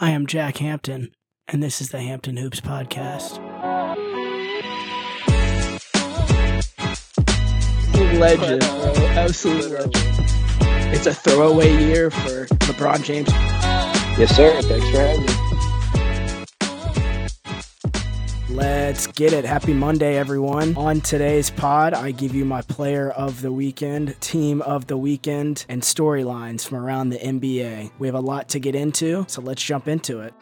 I am Jack Hampton, and this is the Hampton Hoops Podcast. Legend, bro. Absolute legend. It's a throwaway year for LeBron James. Yes, sir. Thanks for having me. Let's get it. Happy Monday, everyone. On today's pod, I give you my player of the weekend, team of the weekend, and storylines from around the NBA. We have a lot to get into, so let's jump into it.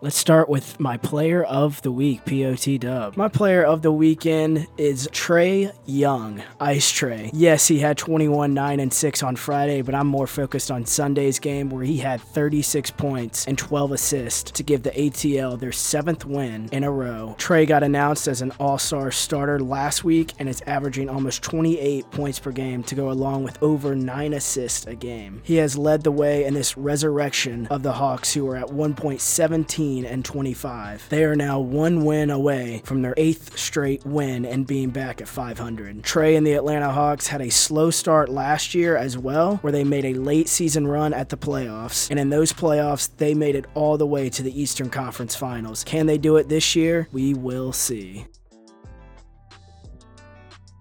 Let's start with my player of the week, POT Dub. My player of the weekend is Trae Young, Ice Trae. Yes, he had 21, 9, and 6 on Friday, but I'm more focused on Sunday's game where he had 36 points and 12 assists to give the ATL their seventh win in a row. Trae got announced as an all star starter last week and is averaging almost 28 points per game to go along with over 9 assists a game. He has led the way in this resurrection of the Hawks, who are at 1.17 and 25. They are now one win away from their eighth straight win and being back at 500. Trae and the Atlanta Hawks had a slow start last year as well, where they made a late season run at the playoffs. And in those playoffs, they made it all the way to the Eastern Conference Finals. Can they do it this year? We will see.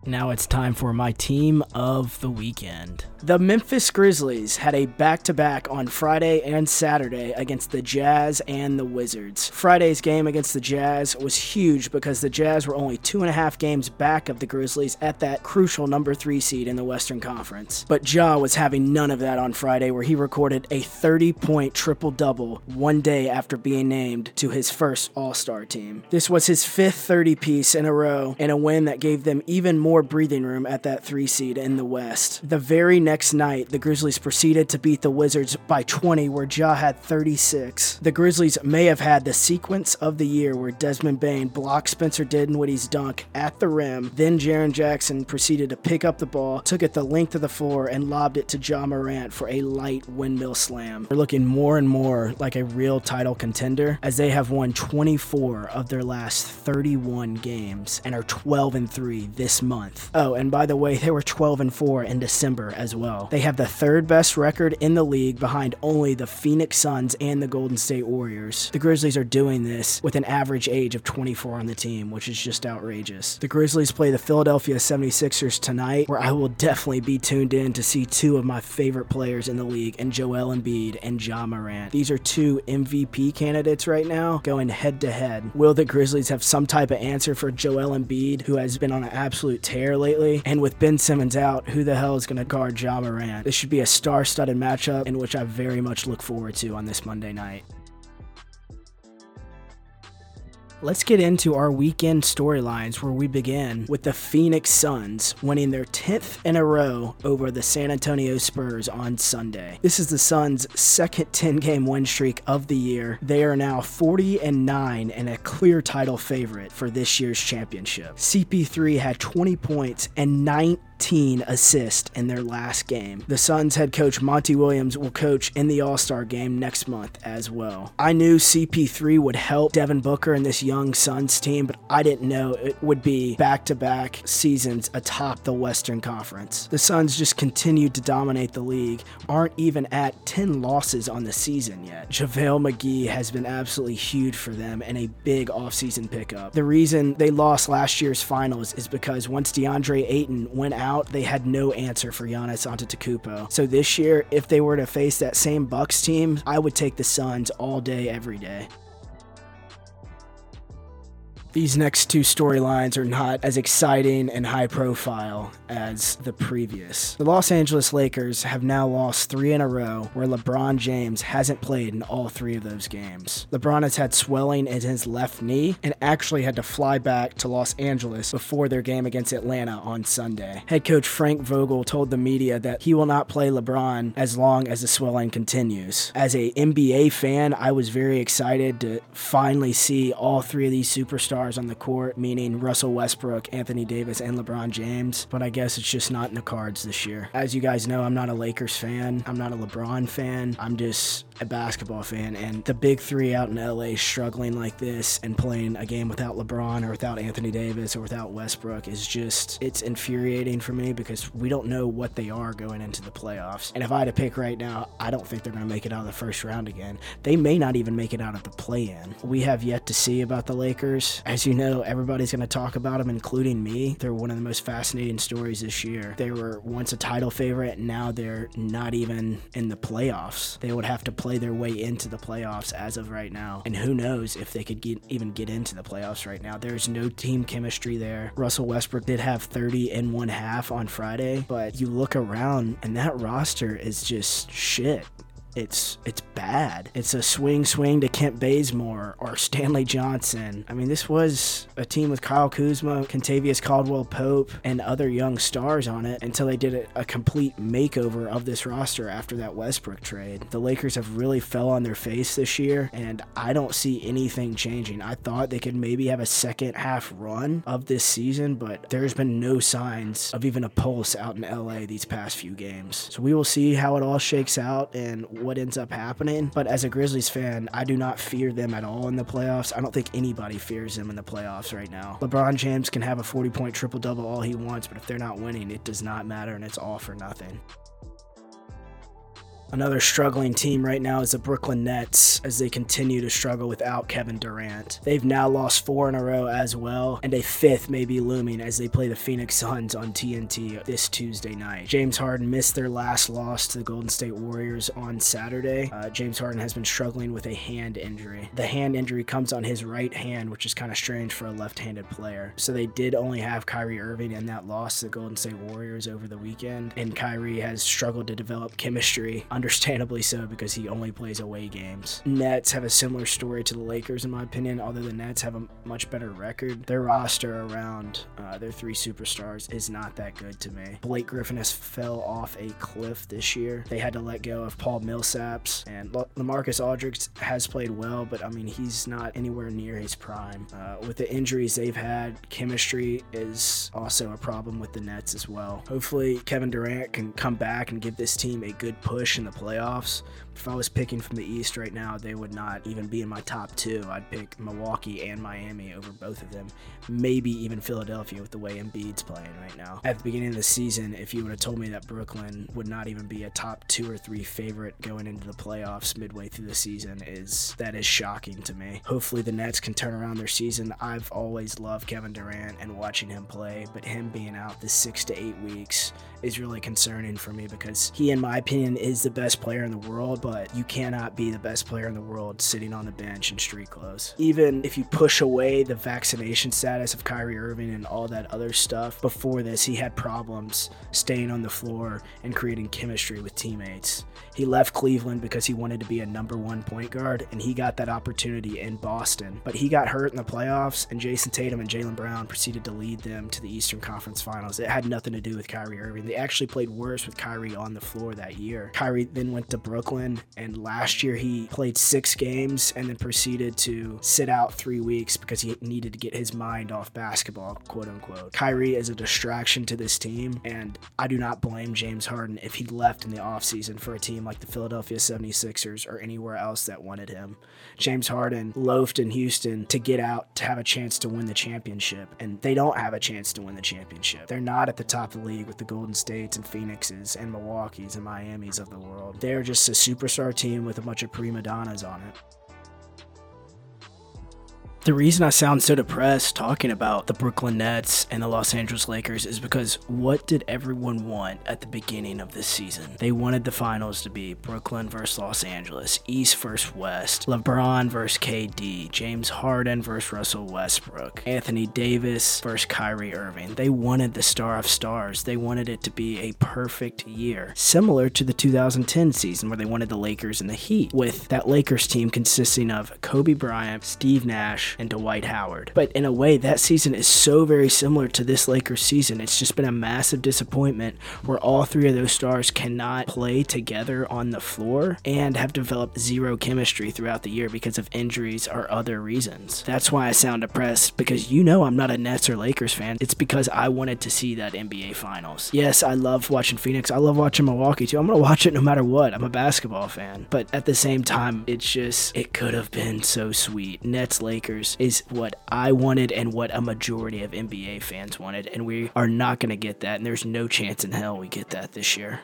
Now it's time for my team of the weekend. The Memphis Grizzlies had a back to back on Friday and Saturday against the Jazz and the Wizards. Friday's game against the Jazz was huge because the Jazz were only two and a half games back of the Grizzlies at that crucial number three seed in the Western Conference. But Ja was having none of that on Friday, where he recorded a 30 point triple double one day after being named to his first All Star team. This was his fifth 30 piece in a row and a win that gave them even more breathing room at that three seed in the West. The very next night, the Grizzlies proceeded to beat the Wizards by 20, where Ja had 36. The Grizzlies may have had the sequence of the year where Desmond Bane blocked Spencer Dinwiddie's dunk at the rim. Then Jaren Jackson proceeded to pick up the ball, took it the length of the floor, and lobbed it to Ja Morant for a light windmill slam. They're looking more and more like a real title contender as they have won 24 of their last 31 games and are 12 and 3 this month. Oh, and by the way, they were 12 and 4 in December as well. They have the third best record in the league behind only the Phoenix Suns and the Golden State Warriors. The Grizzlies are doing this with an average age of 24 on the team, which is just outrageous. The Grizzlies play the Philadelphia 76ers tonight, where I will definitely be tuned in to see two of my favorite players in the league, and Joel Embiid and Ja Morant. These are two MVP candidates right now going head to head. Will the Grizzlies have some type of answer for Joel Embiid, who has been on an absolute tear lately? And with Ben Simmons out, who the hell is going to guard Ja Morant? This should be a star studded matchup in which I very much look forward to on this Monday night. Let's get into our weekend storylines where we begin with the Phoenix Suns winning their 10th in a row over the San Antonio Spurs on Sunday. This is the Suns' second 10 game win streak of the year. They are now 40 and 9 and a clear title favorite for this year's championship. CP3 had 20 points and 19 assists in their last game. The Suns head coach Monty Williams will coach in the All Star game next month as well. I knew CP3 would help Devin Booker and this young Suns team, but I didn't know it would be back to back seasons atop the Western Conference. The Suns just continued to dominate the league, aren't even at 10 losses on the season yet. JaVale McGee has been absolutely huge for them and a big offseason pickup. The reason they lost last year's finals is because once DeAndre Ayton went out, they had no answer for Giannis Antetokounmpo. So this year, if they were to face that same Bucks team, I would take the Suns all day, every day. These next two storylines are not as exciting and high profile as the previous. The Los Angeles Lakers have now lost three in a row where LeBron James hasn't played in all three of those games. LeBron has had swelling in his left knee and actually had to fly back to Los Angeles before their game against Atlanta on Sunday. Head coach Frank Vogel told the media that he will not play LeBron as long as the swelling continues. As a NBA fan, I was very excited to finally see all three of these superstars stars on the court, meaning Russell Westbrook, Anthony Davis, and LeBron James, but I guess it's just not in the cards this year. As you guys know, I'm not a Lakers fan, I'm not a LeBron fan, I'm just a basketball fan, and the big three out in LA struggling like this and playing a game without LeBron or without Anthony Davis or without Westbrook is just, it's infuriating for me because we don't know what they are going into the playoffs. And if I had to pick right now, I don't think they're going to make it out of the first round again. They may not even make it out of the play in. We have yet to see about the Lakers. As you know, everybody's going to talk about them, including me. They're one of the most fascinating stories this year. They were once a title favorite, and now they're not even in the playoffs. They would have to play their way into the playoffs as of right now. And who knows if they could get, even get into the playoffs right now. There's no team chemistry there. Russell Westbrook did have 30 and one half on Friday, but you look around and that roster is just shit it's it's bad. It's a swing swing to Kent Bazemore or Stanley Johnson. I mean, this was a team with Kyle Kuzma, Kentavious Caldwell Pope, and other young stars on it until they did a, a complete makeover of this roster after that Westbrook trade. The Lakers have really fell on their face this year, and I don't see anything changing. I thought they could maybe have a second half run of this season, but there's been no signs of even a pulse out in LA these past few games. So we will see how it all shakes out and what ends up happening. But as a Grizzlies fan, I do not fear them at all in the playoffs. I don't think anybody fears them in the playoffs right now. LeBron James can have a 40 point triple double all he wants, but if they're not winning, it does not matter and it's all for nothing. Another struggling team right now is the Brooklyn Nets as they continue to struggle without Kevin Durant. They've now lost four in a row as well, and a fifth may be looming as they play the Phoenix Suns on TNT this Tuesday night. James Harden missed their last loss to the Golden State Warriors on Saturday. Uh, James Harden has been struggling with a hand injury. The hand injury comes on his right hand, which is kind of strange for a left handed player. So they did only have Kyrie Irving in that loss to the Golden State Warriors over the weekend, and Kyrie has struggled to develop chemistry understandably so because he only plays away games. Nets have a similar story to the Lakers, in my opinion, although the Nets have a much better record. Their roster around uh, their three superstars is not that good to me. Blake Griffin has fell off a cliff this year. They had to let go of Paul Millsaps, and LaMarcus Aldridge has played well, but I mean, he's not anywhere near his prime. Uh, with the injuries they've had, chemistry is also a problem with the Nets as well. Hopefully, Kevin Durant can come back and give this team a good push in the playoffs. If I was picking from the East right now, they would not even be in my top two. I'd pick Milwaukee and Miami over both of them. Maybe even Philadelphia with the way Embiid's playing right now. At the beginning of the season, if you would have told me that Brooklyn would not even be a top two or three favorite going into the playoffs midway through the season, is that is shocking to me. Hopefully the Nets can turn around their season. I've always loved Kevin Durant and watching him play, but him being out the six to eight weeks is really concerning for me because he, in my opinion, is the best player in the world, but you cannot be the best player in the world sitting on the bench in street clothes. Even if you push away the vaccination status of Kyrie Irving and all that other stuff, before this, he had problems staying on the floor and creating chemistry with teammates. He left Cleveland because he wanted to be a number one point guard, and he got that opportunity in Boston. But he got hurt in the playoffs, and Jayson Tatum and Jaylen Brown proceeded to lead them to the Eastern Conference Finals. It had nothing to do with Kyrie Irving. They actually played worse with Kyrie on the floor that year. Kyrie then went to Brooklyn, and last year he played six games and then proceeded to sit out three weeks because he needed to get his mind off basketball, quote unquote. Kyrie is a distraction to this team, and I do not blame James Harden if he left in the offseason for a team like the Philadelphia 76ers or anywhere else that wanted him. James Harden loafed in Houston to get out to have a chance to win the championship, and they don't have a chance to win the championship. They're not at the top of the league with the Golden States and Phoenixes and Milwaukee's and Miami's of the world. They're just a superstar team with a bunch of prima donnas on it. The reason I sound so depressed talking about the Brooklyn Nets and the Los Angeles Lakers is because what did everyone want at the beginning of this season? They wanted the finals to be Brooklyn versus Los Angeles, East versus West, LeBron versus KD, James Harden versus Russell Westbrook, Anthony Davis versus Kyrie Irving. They wanted the star of stars. They wanted it to be a perfect year, similar to the 2010 season where they wanted the Lakers and the Heat, with that Lakers team consisting of Kobe Bryant, Steve Nash, and Dwight Howard. But in a way, that season is so very similar to this Lakers season. It's just been a massive disappointment where all three of those stars cannot play together on the floor and have developed zero chemistry throughout the year because of injuries or other reasons. That's why I sound depressed because you know I'm not a Nets or Lakers fan. It's because I wanted to see that NBA Finals. Yes, I love watching Phoenix. I love watching Milwaukee too. I'm going to watch it no matter what. I'm a basketball fan. But at the same time, it's just, it could have been so sweet. Nets Lakers is what I wanted and what a majority of NBA fans wanted. And we are not going to get that. And there's no chance in hell we get that this year.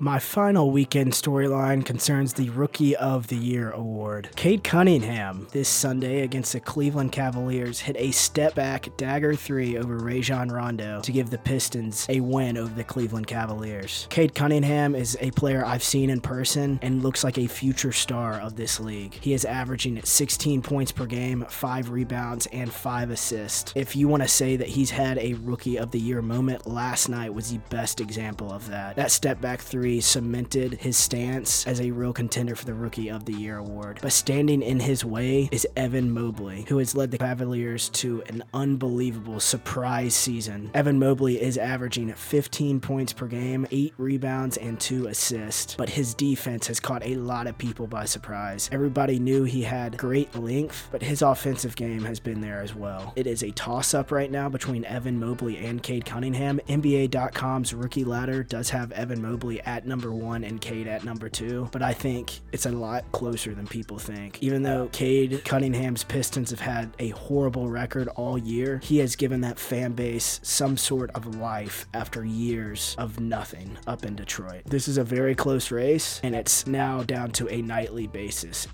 My final weekend storyline concerns the Rookie of the Year award. Cade Cunningham, this Sunday against the Cleveland Cavaliers, hit a step back dagger three over Rajon Rondo to give the Pistons a win over the Cleveland Cavaliers. Cade Cunningham is a player I've seen in person and looks like a future star of this league. He is averaging 16 points per game, 5 rebounds, and 5 assists. If you want to say that he's had a Rookie of the Year moment, last night was the best example of that. That step back three cemented his stance as a real contender for the Rookie of the Year award. But standing in his way is Evan Mobley, who has led the Cavaliers to an unbelievable surprise season. Evan Mobley is averaging 15 points per game, 8 rebounds, and 2 assists, but his defense has caught a lot of people by surprise. Everybody knew he had great length, but his offensive game has been there as well. It is a toss up right now between Evan Mobley and Cade Cunningham. NBA.com's rookie ladder does have Evan Mobley at number one and Cade at number two, but I think it's a lot closer than people think. Even though Cade Cunningham's Pistons have had a horrible record all year, he has given that fan base some sort of life after years of nothing up in Detroit. This is a very close race, and it's now down to a nightly basis.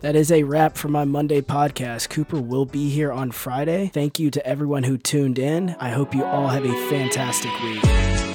That is a wrap for my Monday podcast. Cooper will be here on Friday. Thank you to everyone who tuned in. I hope you all have a fantastic week.